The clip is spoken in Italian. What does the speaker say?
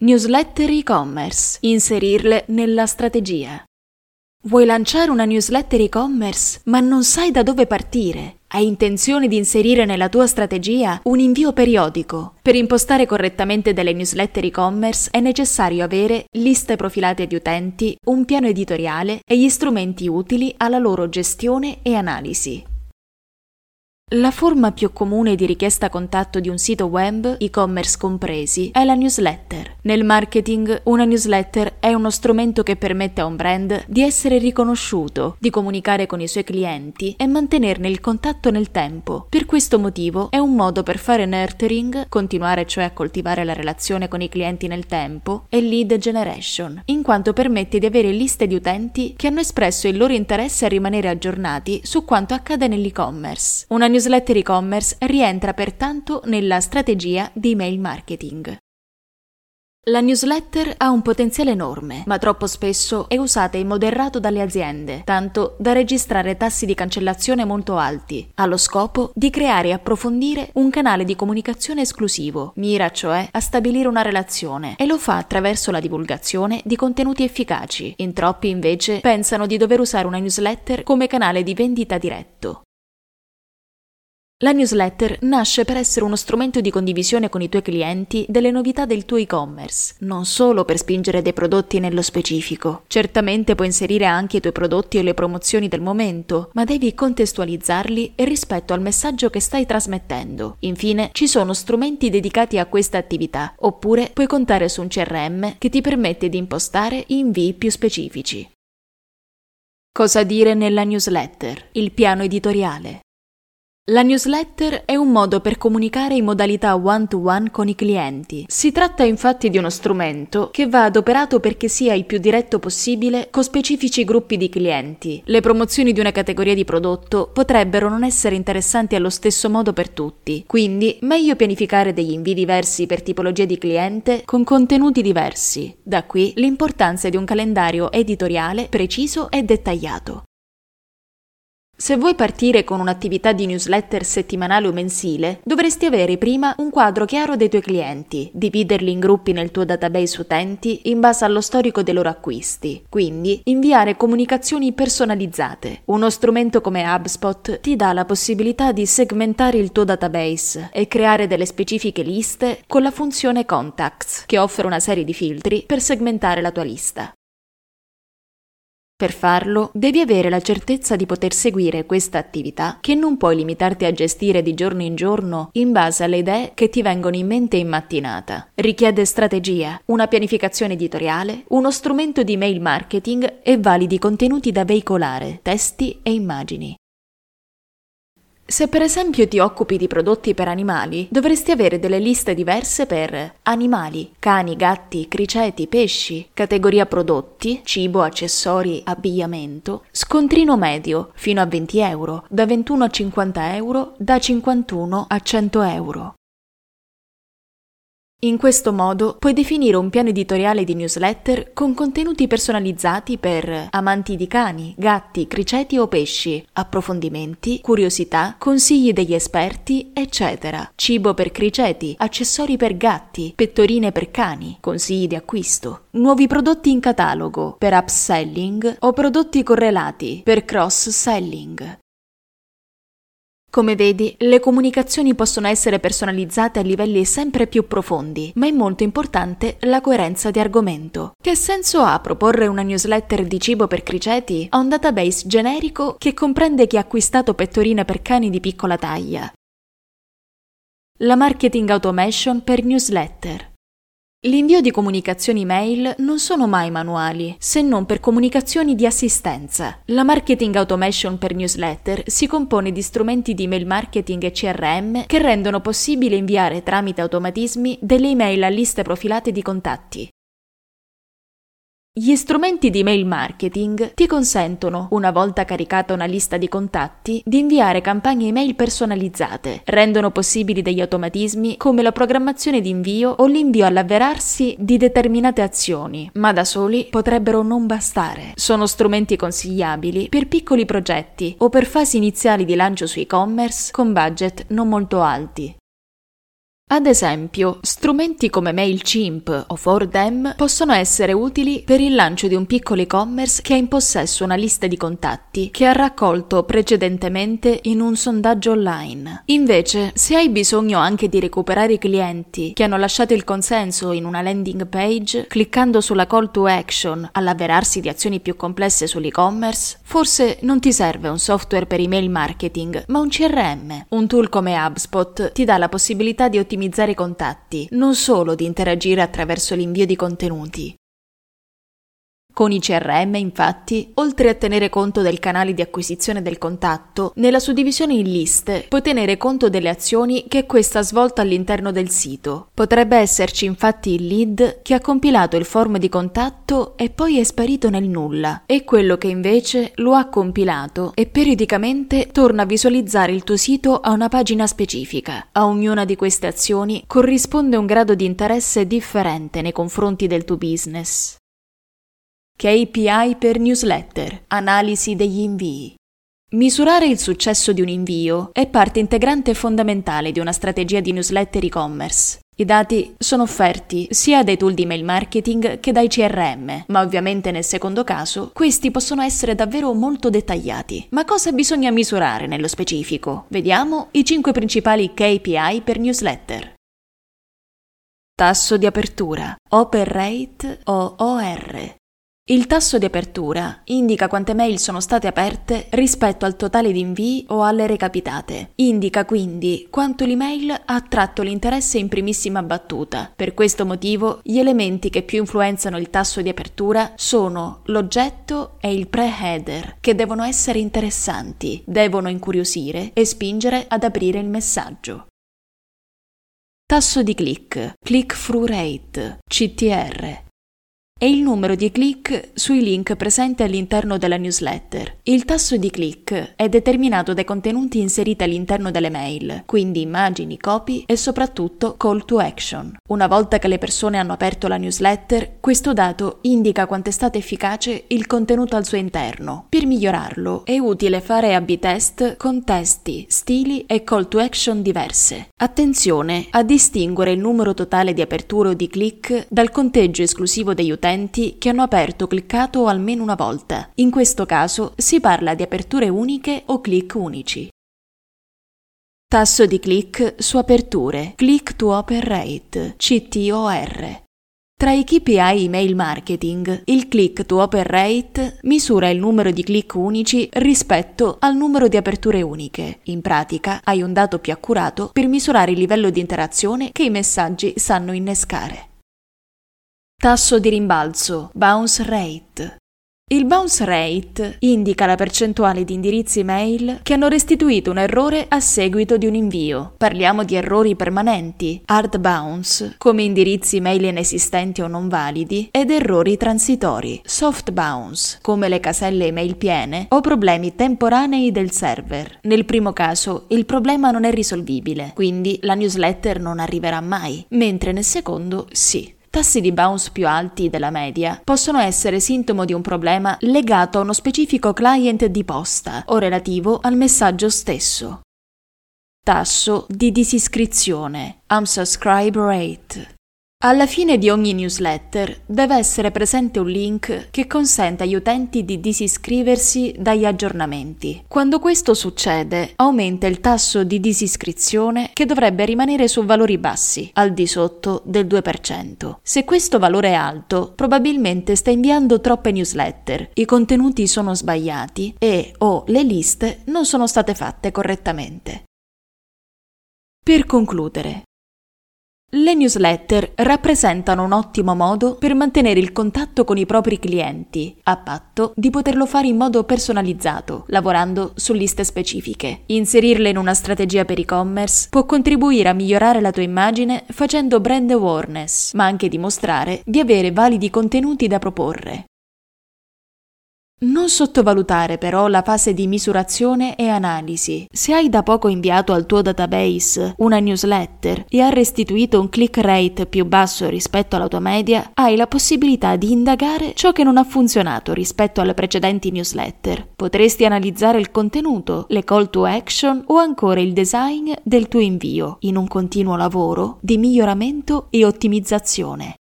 Newsletter e-commerce. Inserirle nella strategia. Vuoi lanciare una newsletter e-commerce ma non sai da dove partire? Hai intenzione di inserire nella tua strategia un invio periodico? Per impostare correttamente delle newsletter e-commerce è necessario avere liste profilate di utenti, un piano editoriale e gli strumenti utili alla loro gestione e analisi. La forma più comune di richiesta contatto di un sito web, e-commerce compresi, è la newsletter. Nel marketing, una newsletter è uno strumento che permette a un brand di essere riconosciuto, di comunicare con i suoi clienti e mantenerne il contatto nel tempo. Per questo motivo è un modo per fare nurturing, continuare cioè a coltivare la relazione con i clienti nel tempo, e lead generation, in quanto permette di avere liste di utenti che hanno espresso il loro interesse a rimanere aggiornati su quanto accade nell'e-commerce. Una newsletter e-commerce rientra pertanto nella strategia di email marketing. La newsletter ha un potenziale enorme, ma troppo spesso è usata in moderato dalle aziende, tanto da registrare tassi di cancellazione molto alti, allo scopo di creare e approfondire un canale di comunicazione esclusivo, mira cioè a stabilire una relazione e lo fa attraverso la divulgazione di contenuti efficaci. In troppi invece pensano di dover usare una newsletter come canale di vendita diretto. La newsletter nasce per essere uno strumento di condivisione con i tuoi clienti delle novità del tuo e-commerce, non solo per spingere dei prodotti nello specifico. Certamente puoi inserire anche i tuoi prodotti o le promozioni del momento, ma devi contestualizzarli rispetto al messaggio che stai trasmettendo. Infine, ci sono strumenti dedicati a questa attività, oppure puoi contare su un CRM che ti permette di impostare invii più specifici. Cosa dire nella newsletter? Il piano editoriale. La newsletter è un modo per comunicare in modalità one-to-one con i clienti. Si tratta infatti di uno strumento che va adoperato perché sia il più diretto possibile con specifici gruppi di clienti. Le promozioni di una categoria di prodotto potrebbero non essere interessanti allo stesso modo per tutti, quindi meglio pianificare degli invii diversi per tipologia di cliente con contenuti diversi. Da qui l'importanza di un calendario editoriale preciso e dettagliato. Se vuoi partire con un'attività di newsletter settimanale o mensile, dovresti avere prima un quadro chiaro dei tuoi clienti, dividerli in gruppi nel tuo database utenti in base allo storico dei loro acquisti, quindi inviare comunicazioni personalizzate. Uno strumento come HubSpot ti dà la possibilità di segmentare il tuo database e creare delle specifiche liste con la funzione Contacts, che offre una serie di filtri per segmentare la tua lista. Per farlo devi avere la certezza di poter seguire questa attività che non puoi limitarti a gestire di giorno in giorno in base alle idee che ti vengono in mente in mattinata. Richiede strategia, una pianificazione editoriale, uno strumento di mail marketing e validi contenuti da veicolare, testi e immagini. Se per esempio ti occupi di prodotti per animali, dovresti avere delle liste diverse per animali, cani, gatti, criceti, pesci, categoria prodotti, cibo, accessori, abbigliamento, scontrino medio fino a 20 euro, da 21 a 50 euro, da 51 a 100 euro. In questo modo puoi definire un piano editoriale di newsletter con contenuti personalizzati per amanti di cani, gatti, criceti o pesci, approfondimenti, curiosità, consigli degli esperti, eccetera. Cibo per criceti, accessori per gatti, pettorine per cani, consigli di acquisto, nuovi prodotti in catalogo per upselling o prodotti correlati per cross-selling. Come vedi, le comunicazioni possono essere personalizzate a livelli sempre più profondi, ma è molto importante la coerenza di argomento. Che senso ha proporre una newsletter di cibo per criceti a un database generico che comprende chi ha acquistato pettorine per cani di piccola taglia? La marketing automation per newsletter. L'invio di comunicazioni mail non sono mai manuali, se non per comunicazioni di assistenza. La marketing automation per newsletter si compone di strumenti di email marketing e CRM che rendono possibile inviare tramite automatismi delle email a liste profilate di contatti. Gli strumenti di mail marketing ti consentono, una volta caricata una lista di contatti, di inviare campagne email personalizzate, rendono possibili degli automatismi come la programmazione di invio o l'invio all'avverarsi di determinate azioni, ma da soli potrebbero non bastare. Sono strumenti consigliabili per piccoli progetti o per fasi iniziali di lancio su e-commerce con budget non molto alti. Ad esempio, strumenti come MailChimp o 4Dem possono essere utili per il lancio di un piccolo e-commerce che ha in possesso una lista di contatti che ha raccolto precedentemente in un sondaggio online. Invece, se hai bisogno anche di recuperare i clienti che hanno lasciato il consenso in una landing page, cliccando sulla call to action all'avverarsi di azioni più complesse sull'e-commerce, forse non ti serve un software per email marketing, ma un CRM. Un tool come HubSpot ti dà la possibilità di ottimizzare ottimizzare i contatti, non solo di interagire attraverso l'invio di contenuti. Con i CRM, infatti, oltre a tenere conto del canale di acquisizione del contatto, nella suddivisione in liste puoi tenere conto delle azioni che questa ha svolto all'interno del sito. Potrebbe esserci infatti il lead che ha compilato il form di contatto e poi è sparito nel nulla, e quello che invece lo ha compilato e periodicamente torna a visualizzare il tuo sito a una pagina specifica. A ognuna di queste azioni corrisponde un grado di interesse differente nei confronti del tuo business. KPI per newsletter, analisi degli invii. Misurare il successo di un invio è parte integrante e fondamentale di una strategia di newsletter e-commerce. I dati sono offerti sia dai tool di mail marketing che dai CRM, ma ovviamente nel secondo caso questi possono essere davvero molto dettagliati. Ma cosa bisogna misurare nello specifico? Vediamo i 5 principali KPI per newsletter. Tasso di apertura, open rate o OR, il tasso di apertura indica quante mail sono state aperte rispetto al totale di invii o alle recapitate. Indica quindi quanto l'email ha attratto l'interesse in primissima battuta. Per questo motivo gli elementi che più influenzano il tasso di apertura sono l'oggetto e il pre-header, che devono essere interessanti, devono incuriosire e spingere ad aprire il messaggio. Tasso di click, click-through rate, CTR, è il numero di click sui link presenti all'interno della newsletter. Il tasso di click è determinato dai contenuti inseriti all'interno delle mail, quindi immagini, copy e soprattutto call to action. Una volta che le persone hanno aperto la newsletter, questo dato indica quanto è stato efficace il contenuto al suo interno. Per migliorarlo è utile fare A-B test con testi, stili e call to action diverse. Attenzione a distinguere il numero totale di aperture o di click dal conteggio esclusivo degli utenti utenti che hanno aperto cliccato almeno una volta. In questo caso si parla di aperture uniche o click unici. Tasso di click su aperture, click to open rate, CTOR. Tra i KPI email marketing, il click to open rate misura il numero di click unici rispetto al numero di aperture uniche. In pratica, hai un dato più accurato per misurare il livello di interazione che i messaggi sanno innescare. Tasso di rimbalzo, bounce rate. Il bounce rate indica la percentuale di indirizzi mail che hanno restituito un errore a seguito di un invio. Parliamo di errori permanenti, hard bounce, come indirizzi mail inesistenti o non validi, ed errori transitori, soft bounce, come le caselle email piene o problemi temporanei del server. Nel primo caso il problema non è risolvibile, quindi la newsletter non arriverà mai, mentre nel secondo sì. Tassi di bounce più alti della media possono essere sintomo di un problema legato a uno specifico client di posta o relativo al messaggio stesso. Tasso di disiscrizione, unsubscribe rate. Alla fine di ogni newsletter deve essere presente un link che consente agli utenti di disiscriversi dagli aggiornamenti. Quando questo succede, aumenta il tasso di disiscrizione che dovrebbe rimanere su valori bassi, al di sotto del 2%. Se questo valore è alto, probabilmente sta inviando troppe newsletter, i contenuti sono sbagliati e o le liste non sono state fatte correttamente. Per concludere, le newsletter rappresentano un ottimo modo per mantenere il contatto con i propri clienti, a patto di poterlo fare in modo personalizzato, lavorando su liste specifiche. Inserirle in una strategia per e-commerce può contribuire a migliorare la tua immagine facendo brand awareness, ma anche dimostrare di avere validi contenuti da proporre. Non sottovalutare però la fase di misurazione e analisi. Se hai da poco inviato al tuo database una newsletter e ha restituito un click rate più basso rispetto alla tua media, hai la possibilità di indagare ciò che non ha funzionato rispetto alle precedenti newsletter. Potresti analizzare il contenuto, le call to action o ancora il design del tuo invio in un continuo lavoro di miglioramento e ottimizzazione.